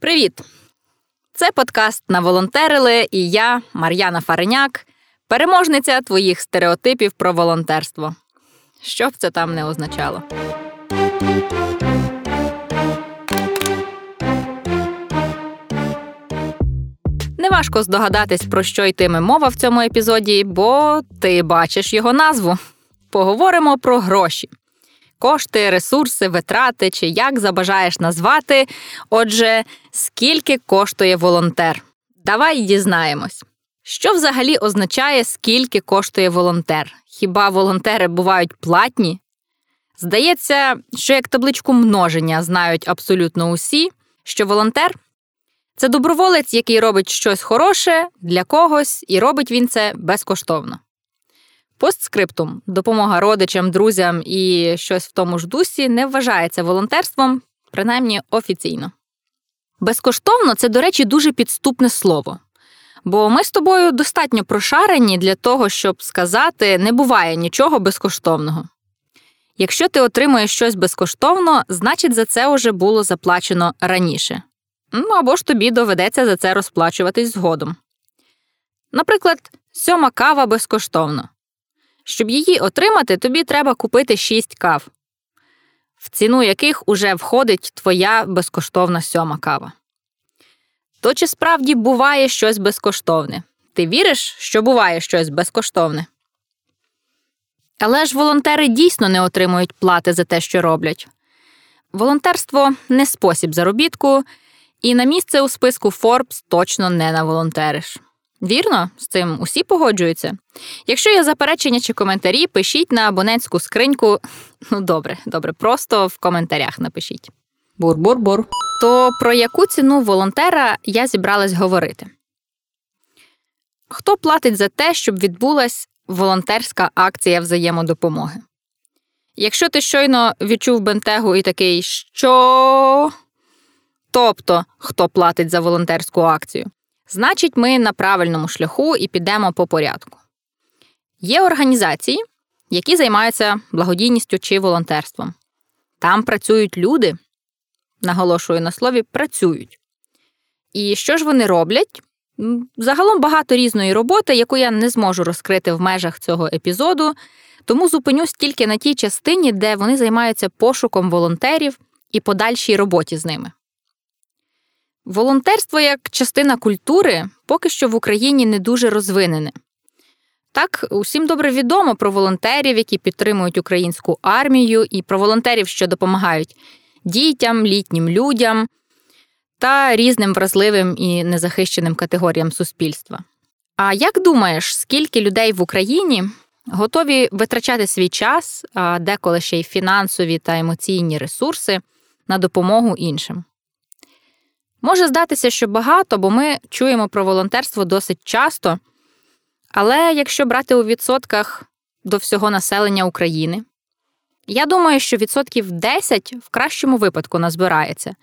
Привіт! Це подкаст на волонтерили і я, Мар'яна Фареняк, переможниця твоїх стереотипів про волонтерство. Що б це там не означало. Неважко здогадатись, про що йтиме мова в цьому епізоді, бо ти бачиш його назву. Поговоримо про гроші. Кошти, ресурси, витрати чи як забажаєш назвати. Отже, скільки коштує волонтер? Давай дізнаємось. Що взагалі означає, скільки коштує волонтер? Хіба волонтери бувають платні? Здається, що як табличку множення знають абсолютно усі, що волонтер це доброволець, який робить щось хороше для когось, і робить він це безкоштовно. Постскриптум, допомога родичам, друзям і щось в тому ж дусі не вважається волонтерством, принаймні офіційно. Безкоштовно це, до речі, дуже підступне слово. Бо ми з тобою достатньо прошарені для того, щоб сказати, не буває нічого безкоштовного. Якщо ти отримуєш щось безкоштовно, значить за це вже було заплачено раніше. Ну або ж тобі доведеться за це розплачуватись згодом. Наприклад, сьома кава безкоштовно. Щоб її отримати, тобі треба купити 6 кав, в ціну яких уже входить твоя безкоштовна сьома кава. То чи справді буває щось безкоштовне? Ти віриш, що буває щось безкоштовне? Але ж волонтери дійсно не отримують плати за те, що роблять. Волонтерство не спосіб заробітку, і на місце у списку Forbes точно не наволонтериш. Вірно, з цим усі погоджуються. Якщо є заперечення чи коментарі, пишіть на абонентську скриньку. Ну, добре, добре, просто в коментарях напишіть. Бур-бур-бур. То про яку ціну волонтера я зібралась говорити? Хто платить за те, щоб відбулась волонтерська акція взаємодопомоги? Якщо ти щойно відчув бентегу і такий, що. Тобто, хто платить за волонтерську акцію? Значить, ми на правильному шляху і підемо по порядку. Є організації, які займаються благодійністю чи волонтерством. Там працюють люди, наголошую на слові, працюють. І що ж вони роблять? Загалом багато різної роботи, яку я не зможу розкрити в межах цього епізоду, тому зупинюсь тільки на тій частині, де вони займаються пошуком волонтерів і подальшій роботі з ними. Волонтерство як частина культури поки що в Україні не дуже розвинене. Так, усім добре відомо про волонтерів, які підтримують українську армію, і про волонтерів, що допомагають дітям, літнім людям та різним вразливим і незахищеним категоріям суспільства. А як думаєш, скільки людей в Україні готові витрачати свій час, а деколи ще й фінансові та емоційні ресурси на допомогу іншим? Може здатися, що багато, бо ми чуємо про волонтерство досить часто. Але якщо брати у відсотках до всього населення України, я думаю, що відсотків 10 в кращому випадку назбирається,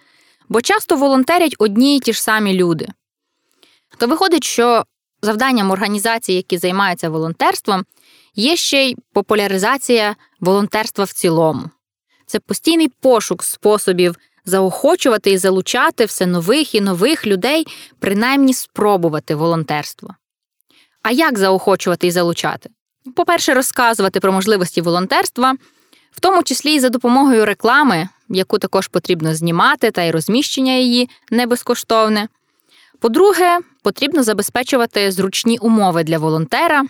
бо часто волонтерять одні й ті ж самі люди. То виходить, що завданням організацій, які займаються волонтерством, є ще й популяризація волонтерства в цілому. Це постійний пошук способів заохочувати і залучати все нових і нових людей, принаймні спробувати волонтерство. А як заохочувати і залучати? По-перше, розказувати про можливості волонтерства, в тому числі і за допомогою реклами, яку також потрібно знімати, та й розміщення її не безкоштовне. По-друге, потрібно забезпечувати зручні умови для волонтера,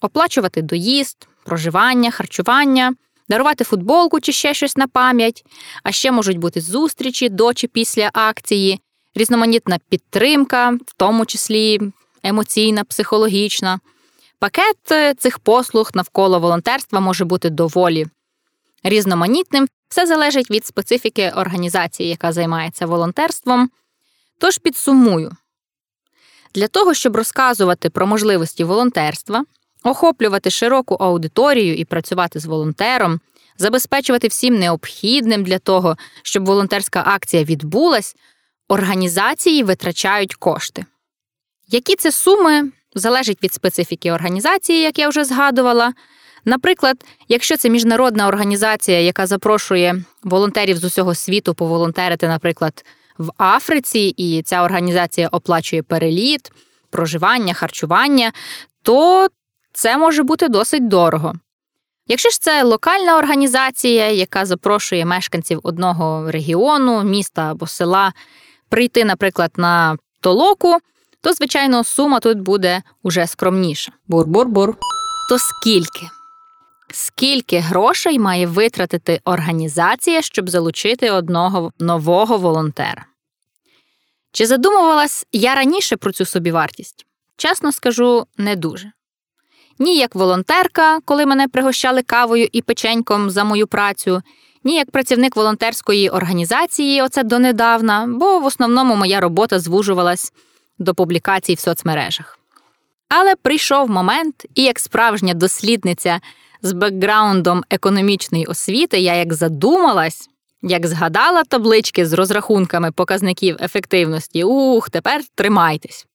оплачувати доїзд, проживання, харчування, дарувати футболку чи ще щось на пам'ять, а ще можуть бути зустрічі до чи після акції, різноманітна підтримка, в тому числі емоційна, психологічна. Пакет е, цих послуг навколо волонтерства може бути доволі різноманітним. Все залежить від специфіки організації, яка займається волонтерством. Тож підсумую. Для того, щоб розказувати про можливості волонтерства, охоплювати широку аудиторію і працювати з волонтером, забезпечувати всім необхідним для того, щоб волонтерська акція відбулась, організації витрачають кошти. Які це суми залежить від специфіки організації, як я вже згадувала. Наприклад, якщо це міжнародна організація, яка запрошує волонтерів з усього світу поволонтерити, наприклад, в Африці, і ця організація оплачує переліт, проживання, харчування, то це може бути досить дорого. Якщо ж це локальна організація, яка запрошує мешканців одного регіону, міста або села прийти, наприклад, на толоку, то, звичайно, сума тут буде уже скромніша. Бур-бур-бур. То скільки? Скільки грошей має витратити організація, щоб залучити одного нового волонтера? Чи задумувалась я раніше про цю собівартість? Чесно скажу, не дуже. Ні як волонтерка, коли мене пригощали кавою і печеньком за мою працю, ні як працівник волонтерської організації, оце донедавна, бо в основному моя робота звужувалась до публікацій в соцмережах. Але прийшов момент, і як справжня дослідниця з бекграундом економічної освіти, я як задумалась, як згадала таблички з розрахунками показників ефективності, ух, тепер тримайтесь.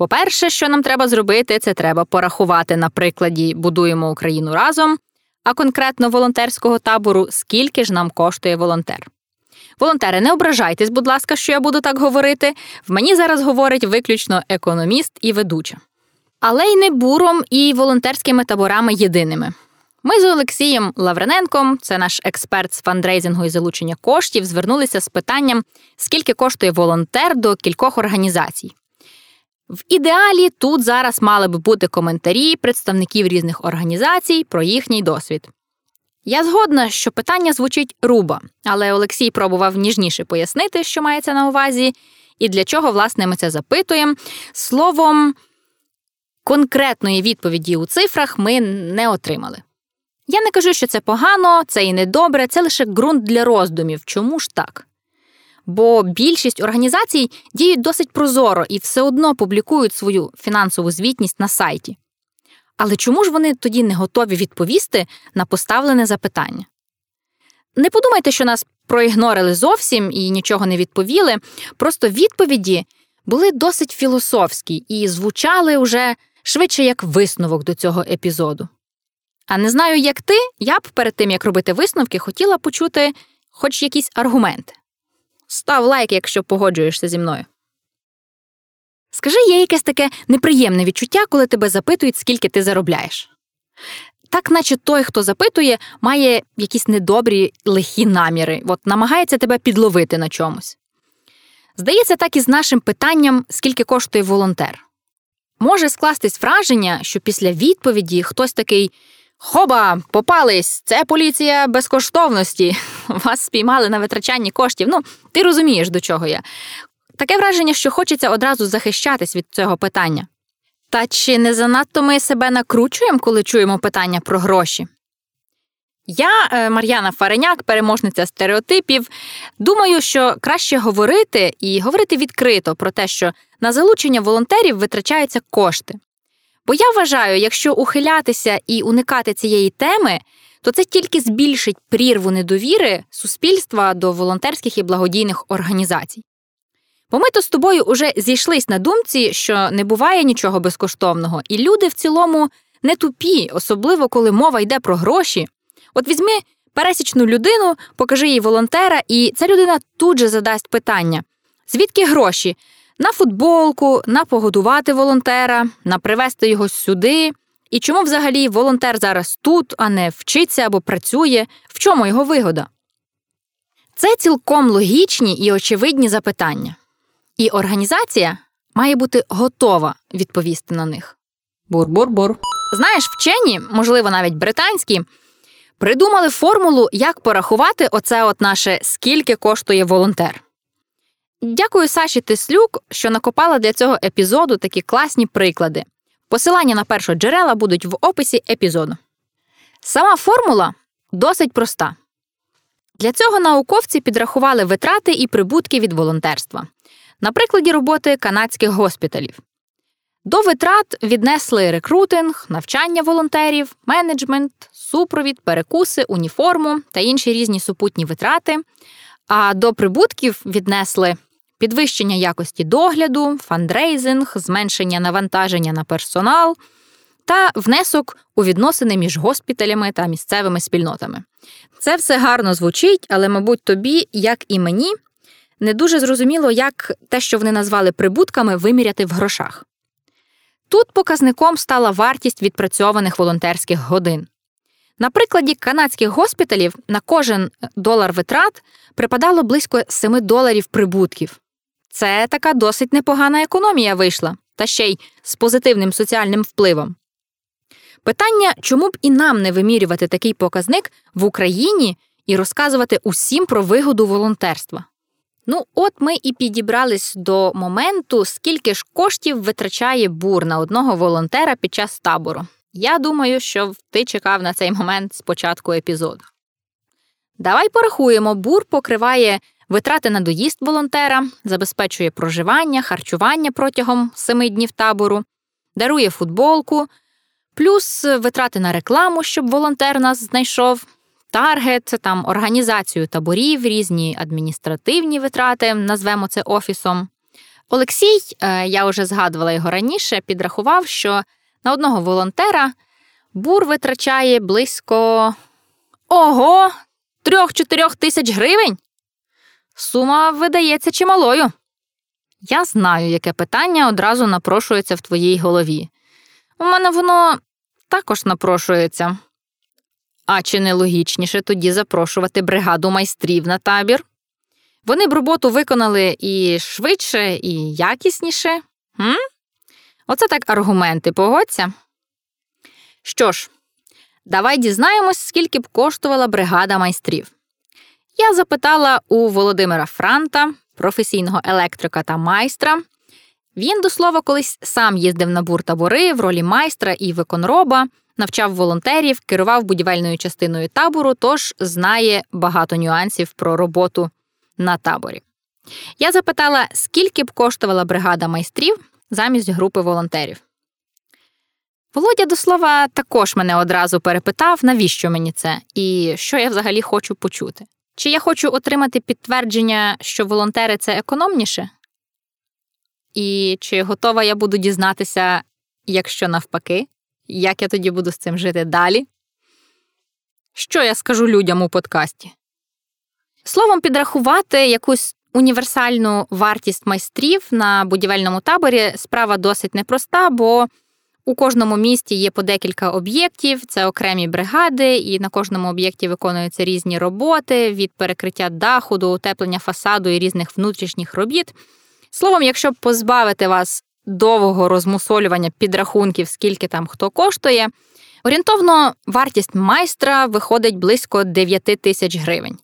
По-перше, що нам треба зробити, це треба порахувати на прикладі Будуємо Україну разом, а конкретно волонтерського табору, скільки ж нам коштує волонтер. Волонтери, не ображайтесь, будь ласка, що я буду так говорити. В мені зараз говорить виключно економіст і ведуча. Але й не буром і волонтерськими таборами єдиними. Ми з Олексієм Лаврененком, це наш експерт з фандрейзингу і залучення коштів, звернулися з питанням, скільки коштує волонтер до кількох організацій. В ідеалі тут зараз мали б бути коментарі представників різних організацій про їхній досвід. Я згодна, що питання звучить руба, але Олексій пробував ніжніше пояснити, що мається на увазі, і для чого, власне, ми це запитуємо. Словом, конкретної відповіді у цифрах ми не отримали. Я не кажу, що це погано, це і не добре, це лише ґрунт для роздумів. Чому ж так? Бо більшість організацій діють досить прозоро і все одно публікують свою фінансову звітність на сайті. Але чому ж вони тоді не готові відповісти на поставлене запитання? Не подумайте, що нас проігнорили зовсім і нічого не відповіли. Просто відповіді були досить філософські і звучали уже швидше як висновок до цього епізоду. А не знаю, як ти, я б перед тим як робити висновки, хотіла почути хоч якісь аргументи. Став лайк, якщо погоджуєшся зі мною. Скажи, є якесь таке неприємне відчуття, коли тебе запитують, скільки ти заробляєш. Так, наче той, хто запитує, має якісь недобрі лихі наміри, от намагається тебе підловити на чомусь. Здається, так і з нашим питанням, скільки коштує волонтер. Може скластись враження, що після відповіді хтось такий Хоба, попались, це поліція безкоштовності. Вас спіймали на витрачанні коштів. Ну, ти розумієш, до чого я. Таке враження, що хочеться одразу захищатись від цього питання. Та чи не занадто ми себе накручуємо, коли чуємо питання про гроші? Я, е, Мар'яна Фареняк, переможниця стереотипів, думаю, що краще говорити і говорити відкрито про те, що на залучення волонтерів витрачаються кошти. Бо я вважаю, якщо ухилятися і уникати цієї теми, то це тільки збільшить прірву недовіри суспільства до волонтерських і благодійних організацій. Бо ми то з тобою уже зійшлись на думці, що не буває нічого безкоштовного, і люди в цілому не тупі, особливо коли мова йде про гроші. От візьми пересічну людину, покажи їй волонтера, і ця людина тут же задасть питання: звідки гроші? На футболку, на погодувати волонтера, на привезти його сюди. І чому взагалі волонтер зараз тут, а не вчиться або працює? В чому його вигода? Це цілком логічні і очевидні запитання. І організація має бути готова відповісти на них. Бур-бур-бур. Знаєш, вчені, можливо, навіть британські, придумали формулу, як порахувати оце от наше скільки коштує волонтер. Дякую Саші Тислюк, що накопала для цього епізоду такі класні приклади. Посилання на першоджерела будуть в описі епізоду. Сама формула досить проста. Для цього науковці підрахували витрати і прибутки від волонтерства на прикладі роботи канадських госпіталів. До витрат віднесли рекрутинг, навчання волонтерів, менеджмент, супровід, перекуси, уніформу та інші різні супутні витрати. А до прибутків віднесли підвищення якості догляду, фандрейзинг, зменшення навантаження на персонал та внесок у відносини між госпіталями та місцевими спільнотами. Це все гарно звучить, але, мабуть, тобі, як і мені, не дуже зрозуміло, як те, що вони назвали прибутками, виміряти в грошах. Тут показником стала вартість відпрацьованих волонтерських годин. На прикладі канадських госпіталів на кожен долар витрат припадало близько 7 доларів прибутків. Це така досить непогана економія вийшла, та ще й з позитивним соціальним впливом. Питання, чому б і нам не вимірювати такий показник в Україні і розказувати усім про вигоду волонтерства. Ну, от ми і підібрались до моменту, скільки ж коштів витрачає бур на одного волонтера під час табору. Я думаю, що ти чекав на цей момент з початку епізоду. Давай порахуємо, бур покриває витрати на доїзд волонтера, забезпечує проживання, харчування протягом семи днів табору, дарує футболку, плюс витрати на рекламу, щоб волонтер нас знайшов, таргет, там організацію таборів, різні адміністративні витрати, назвемо це офісом. Олексій, е, я вже згадувала його раніше, підрахував, що на одного волонтера бур витрачає близько ого, 3-4 тисяч гривень. Сума видається чималою. Я знаю, яке питання одразу напрошується в твоїй голові. У мене воно також напрошується. А чи не логічніше тоді запрошувати бригаду майстрів на табір? Вони б роботу виконали і швидше, і якісніше. М? Оце так аргументи, погодься. Що ж, давай дізнаємось, скільки б коштувала бригада майстрів. Я запитала у Володимира Франта, професійного електрика та майстра. Він, до слова, колись сам їздив на буртабори в ролі майстра і виконроба, навчав волонтерів, керував будівельною частиною табору, тож знає багато нюансів про роботу на таборі. Я запитала, скільки б коштувала бригада майстрів замість групи волонтерів. Володя, до слова, також мене одразу перепитав, навіщо мені це, і що я взагалі хочу почути. Чи я хочу отримати підтвердження, що волонтери це економніше? І чи готова я буду дізнатися, якщо навпаки, як я тоді буду з цим жити далі? Що я скажу людям у подкасті? Словом, підрахувати якусь універсальну вартість майстрів на будівельному таборі справа досить непроста, бо у кожному місті є по декілька об'єктів, це окремі бригади, і на кожному об'єкті виконуються різні роботи від перекриття даху до утеплення фасаду і різних внутрішніх робіт. Словом, якщо позбавити вас довгого розмусолювання підрахунків, скільки там хто коштує, орієнтовно вартість майстра виходить близько 9 тисяч гривень.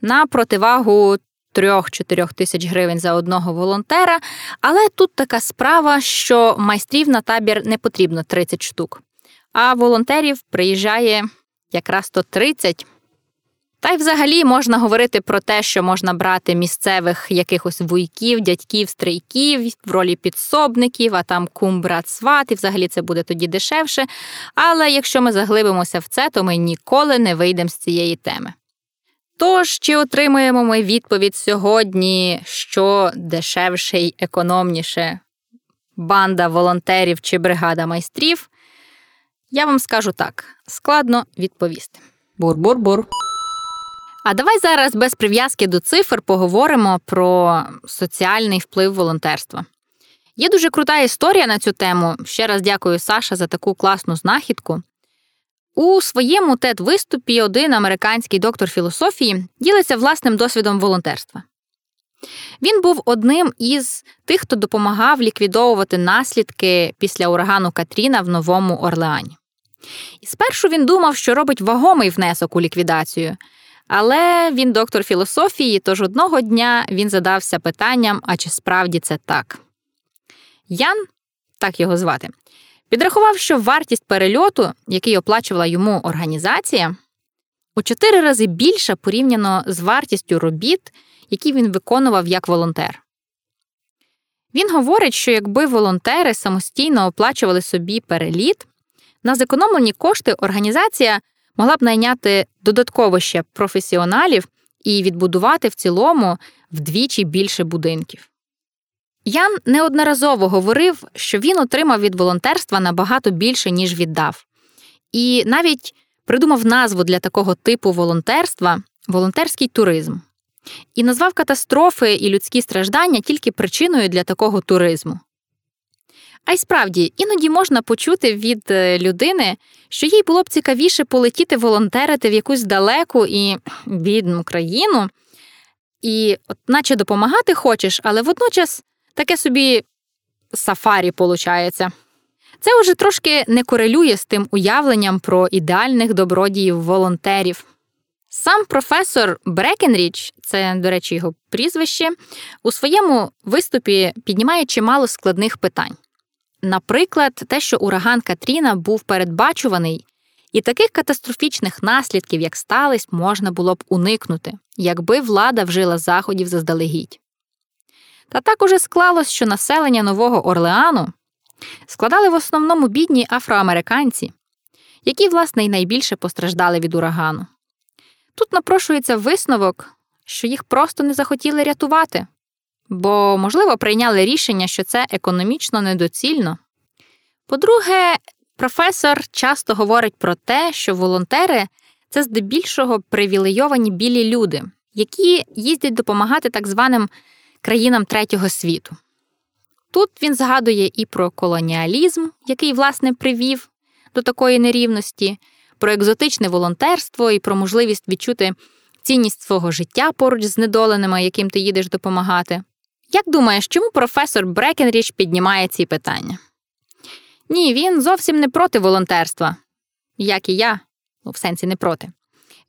На противагу 3-4 тисяч гривень за одного волонтера. Але тут така справа, що майстрів на табір не потрібно 30 штук, а волонтерів приїжджає якраз то 30. Та й взагалі можна говорити про те, що можна брати місцевих якихось вуйків, дядьків, стрийків в ролі підсобників, а там кум, брат, сват, і взагалі це буде тоді дешевше. Але якщо ми заглибимося в це, то ми ніколи не вийдемо з цієї теми. Тож, чи отримуємо ми відповідь сьогодні, що дешевше й економніше банда волонтерів чи бригада майстрів? Я вам скажу так: складно відповісти. Бур-бур-бур. А давай зараз без прив'язки до цифр поговоримо про соціальний вплив волонтерства. Є дуже крута історія на цю тему. Ще раз дякую Саша за таку класну знахідку. У своєму тед виступі один американський доктор філософії ділиться власним досвідом волонтерства. Він був одним із тих, хто допомагав ліквідовувати наслідки після урагану Катріна в Новому Орлеані. І спершу він думав, що робить вагомий внесок у ліквідацію, але він доктор філософії, тож одного дня він задався питанням: а чи справді це так? Ян, так його звати, Підрахував, що вартість перельоту, який оплачувала йому організація, у чотири рази більша порівняно з вартістю робіт, які він виконував як волонтер. Він говорить, що якби волонтери самостійно оплачували собі переліт, на зекономлені кошти організація могла б найняти додатково ще професіоналів і відбудувати в цілому вдвічі більше будинків. Ян неодноразово говорив, що він отримав від волонтерства набагато більше, ніж віддав, і навіть придумав назву для такого типу волонтерства волонтерський туризм. і назвав катастрофи і людські страждання тільки причиною для такого туризму. А й справді, іноді можна почути від е, людини, що їй було б цікавіше полетіти волонтерити в якусь далеку і бідну країну, і, от, наче допомагати хочеш, але водночас таке собі сафарі получається. Це уже трошки не корелює з тим уявленням про ідеальних добродіїв волонтерів. Сам професор Брекенріч, це, до речі, його прізвище, у своєму виступі піднімає чимало складних питань. Наприклад, те, що ураган Катріна був передбачуваний, і таких катастрофічних наслідків, як стались, можна було б уникнути, якби влада вжила заходів заздалегідь. Та так уже склалось, що населення Нового Орлеану складали в основному бідні афроамериканці, які, власне, й найбільше постраждали від урагану. Тут напрошується висновок, що їх просто не захотіли рятувати, бо, можливо, прийняли рішення, що це економічно недоцільно. По-друге, професор часто говорить про те, що волонтери це здебільшого привілейовані білі люди, які їздять допомагати так званим країнам третього світу. Тут він згадує і про колоніалізм, який, власне, привів до такої нерівності, про екзотичне волонтерство і про можливість відчути цінність свого життя поруч з знедоленими, яким ти їдеш допомагати. Як думаєш, чому професор Брекенріч піднімає ці питання? Ні, він зовсім не проти волонтерства, як і я, ну, в сенсі не проти.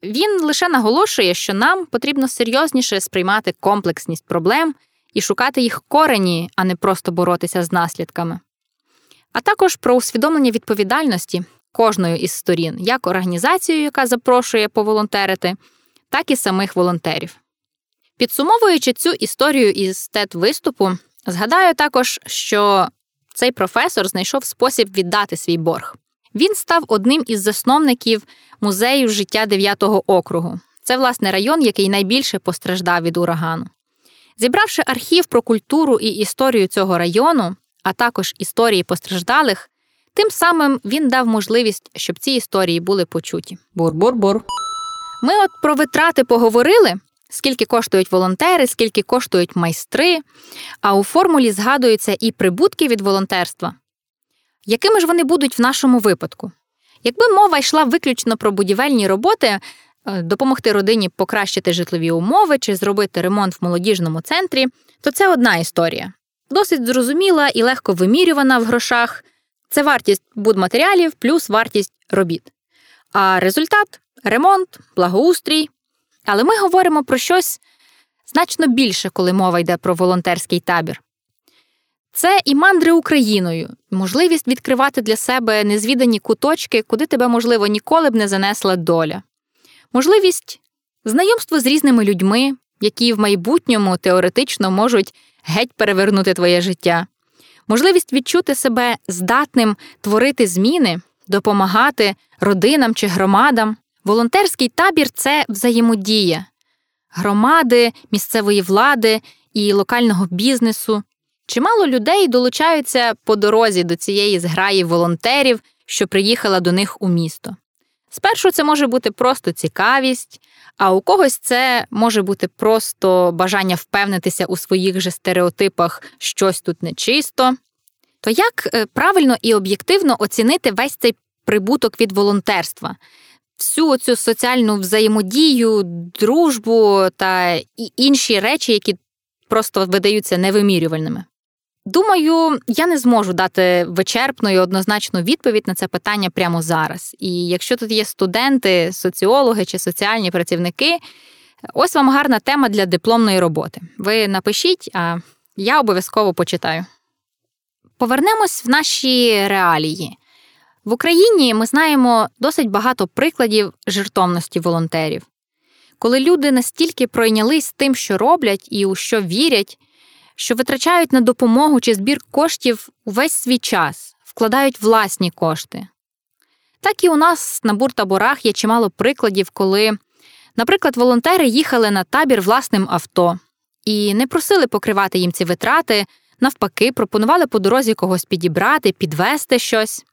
Він лише наголошує, що нам потрібно серйозніше сприймати комплексність проблем і шукати їх корені, а не просто боротися з наслідками. А також про усвідомлення відповідальності кожною із сторін, як організацією, яка запрошує поволонтерити, так і самих волонтерів. Підсумовуючи цю історію із тет виступу, згадаю також, що цей професор знайшов спосіб віддати свій борг. Він став одним із засновників музею життя 9-го округу. Це, власне, район, який найбільше постраждав від урагану. Зібравши архів про культуру і історію цього району, а також історії постраждалих, тим самим він дав можливість, щоб ці історії були почуті. Бур-бур-бур. Ми от про витрати поговорили, скільки коштують волонтери, скільки коштують майстри, а у формулі згадуються і прибутки від волонтерства. Якими ж вони будуть в нашому випадку? Якби мова йшла виключно про будівельні роботи, е, допомогти родині покращити житлові умови чи зробити ремонт в молодіжному центрі, то це одна історія. Досить зрозуміла і легко вимірювана в грошах. Це вартість будматеріалів плюс вартість робіт. А результат ремонт, благоустрій. Але ми говоримо про щось значно більше, коли мова йде про волонтерський табір. Це і мандри Україною, можливість відкривати для себе незвідані куточки, куди тебе, можливо, ніколи б не занесла доля, можливість знайомства з різними людьми, які в майбутньому теоретично можуть геть перевернути твоє життя, можливість відчути себе здатним творити зміни, допомагати родинам чи громадам. Волонтерський табір це взаємодія громади, місцевої влади і локального бізнесу. Чимало людей долучаються по дорозі до цієї зграї волонтерів, що приїхала до них у місто. Спершу це може бути просто цікавість, а у когось це може бути просто бажання впевнитися у своїх же стереотипах щось тут нечисто. То як е, правильно і об'єктивно оцінити весь цей прибуток від волонтерства, всю цю соціальну взаємодію, дружбу та інші речі, які просто видаються невимірювальними? Думаю, я не зможу дати вичерпну і однозначну відповідь на це питання прямо зараз. І якщо тут є студенти, соціологи чи соціальні працівники, ось вам гарна тема для дипломної роботи. Ви напишіть, а я обов'язково почитаю. Повернемось в наші реалії. В Україні ми знаємо досить багато прикладів жертовності волонтерів, коли люди настільки пройнялись тим, що роблять і у що вірять що витрачають на допомогу чи збір коштів увесь свій час, вкладають власні кошти. Так і у нас на буртаборах є чимало прикладів, коли, наприклад, волонтери їхали на табір власним авто і не просили покривати їм ці витрати, навпаки, пропонували по дорозі когось підібрати, підвести щось.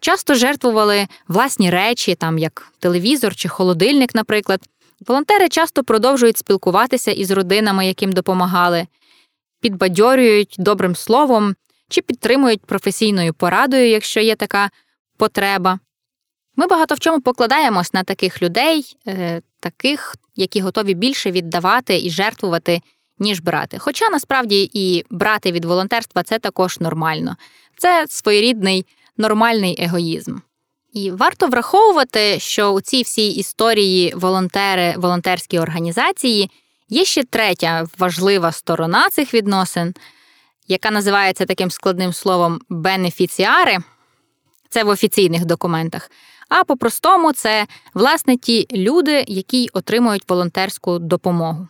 Часто жертвували власні речі, там як телевізор чи холодильник, наприклад, Волонтери часто продовжують спілкуватися із родинами, яким допомагали, підбадьорюють добрим словом чи підтримують професійною порадою, якщо є така потреба. Ми багато в чому покладаємось на таких людей, е, таких, які готові більше віддавати і жертвувати, ніж брати. Хоча насправді і брати від волонтерства це також нормально. Це своєрідний нормальний егоїзм. І варто враховувати, що у цій всій історії волонтери, волонтерські організації є ще третя важлива сторона цих відносин, яка називається таким складним словом бенефіціари. Це в офіційних документах. А по-простому, це власне ті люди, які отримують волонтерську допомогу.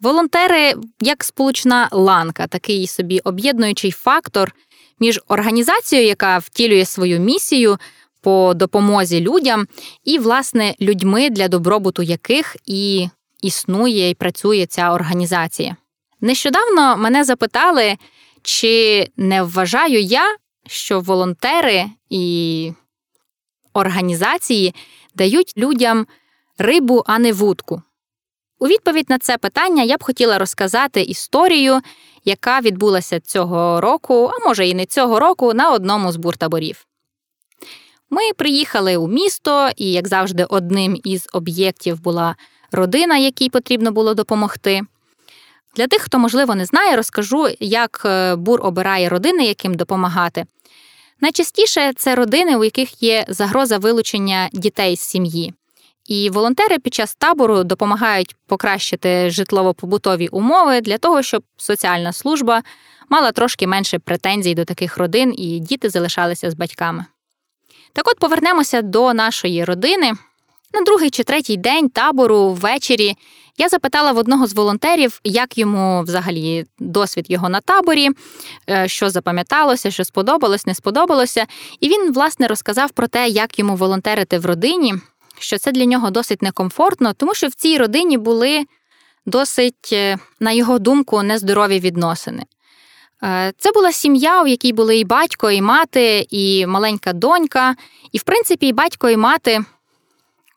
Волонтери як сполучна ланка, такий собі об'єднуючий фактор між організацією, яка втілює свою місію по допомозі людям, і, власне, людьми, для добробуту яких і існує і працює ця організація. Нещодавно мене запитали, чи не вважаю я, що волонтери і організації дають людям рибу, а не вудку. У відповідь на це питання я б хотіла розказати історію, яка відбулася цього року, а може і не цього року, на одному з буртаборів. Ми приїхали у місто, і, як завжди, одним із об'єктів була родина, якій потрібно було допомогти. Для тих, хто, можливо, не знає, розкажу, як е, бур обирає родини, яким допомагати. Найчастіше це родини, у яких є загроза вилучення дітей з сім'ї. І волонтери під час табору допомагають покращити житлово-побутові умови для того, щоб соціальна служба мала трошки менше претензій до таких родин, і діти залишалися з батьками. Так от повернемося до нашої родини. На другий чи третій день табору ввечері я запитала в одного з волонтерів, як йому взагалі досвід його на таборі, е, що запам'яталося, що сподобалось, не сподобалося. І він, власне, розказав про те, як йому волонтерити в родині, що це для нього досить некомфортно, тому що в цій родині були досить, е, на його думку, нездорові відносини. Е, це була сім'я, у якій були і батько, і мати, і маленька донька. І, в принципі, і батько, і мати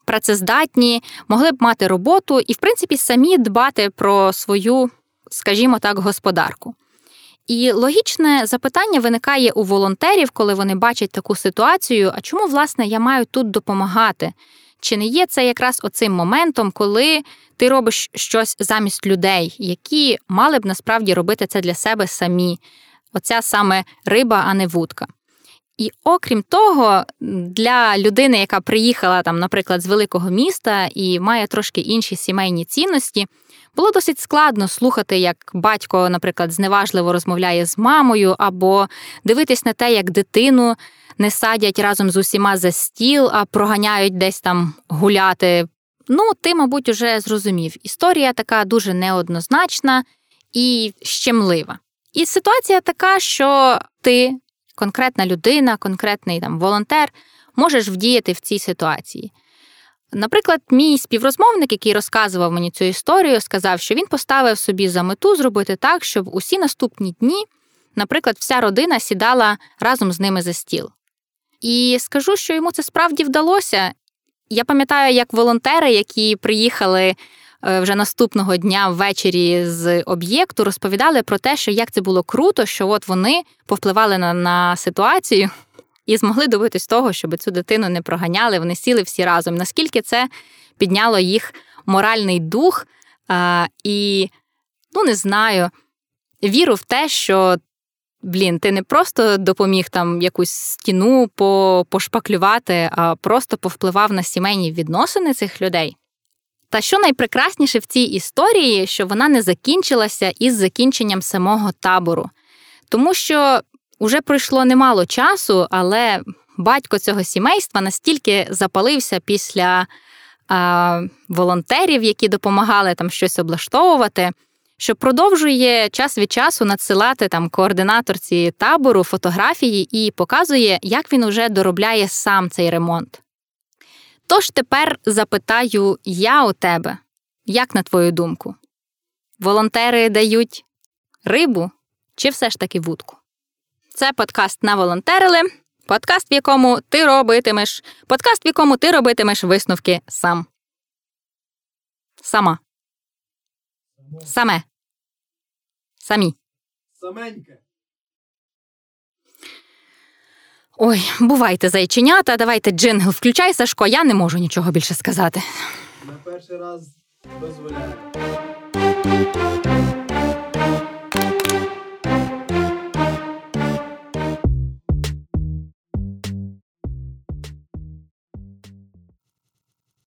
працездатні, могли б мати роботу і, в принципі, самі дбати про свою, скажімо так, господарку. І логічне запитання виникає у волонтерів, коли вони бачать таку ситуацію: а чому, власне, я маю тут допомагати? Чи не є це якраз оцим моментом, коли ти робиш щось замість людей, які мали б насправді робити це для себе самі? Оця саме риба, а не вудка. І окрім того, для людини, яка приїхала там, наприклад, з великого міста і має трошки інші сімейні цінності, було досить складно слухати, як батько, наприклад, зневажливо розмовляє з мамою, або дивитись на те, як дитину не садять разом з усіма за стіл, а проганяють десь там гуляти. Ну, ти, мабуть, уже зрозумів. Історія така дуже неоднозначна і щемлива. І ситуація така, що ти конкретна людина, конкретний там волонтер можеш вдіяти в цій ситуації. Наприклад, мій співрозмовник, який розказував мені цю історію, сказав, що він поставив собі за мету зробити так, щоб усі наступні дні, наприклад, вся родина сідала разом з ними за стіл. І скажу, що йому це справді вдалося. Я пам'ятаю, як волонтери, які приїхали вже наступного дня ввечері з об'єкту розповідали про те, що як це було круто, що от вони повпливали на, на ситуацію. І змогли добитись того, щоб цю дитину не проганяли, вони сіли всі разом. Наскільки це підняло їх моральний дух а, і, ну не знаю, віру в те, що блін, ти не просто допоміг там якусь стіну пошпаклювати, а просто повпливав на сімейні відносини цих людей. Та що найпрекрасніше в цій історії, що вона не закінчилася із закінченням самого табору, тому що вже пройшло немало часу, але батько цього сімейства настільки запалився після а, волонтерів, які допомагали там щось облаштовувати, що продовжує час від часу надсилати там координаторці табору фотографії і показує, як він уже доробляє сам цей ремонт. Тож тепер запитаю я у тебе, як на твою думку, волонтери дають рибу чи все ж таки вудку? Це подкаст на волонтерили, подкаст, в якому ти робитимеш, подкаст, в якому ти робитимеш висновки сам. Сама. Саме. Самі. Саменьке. Ой, бувайте, зайченята, давайте джингл включай, Сашко, я не можу нічого більше сказати. На перший раз дозволяю.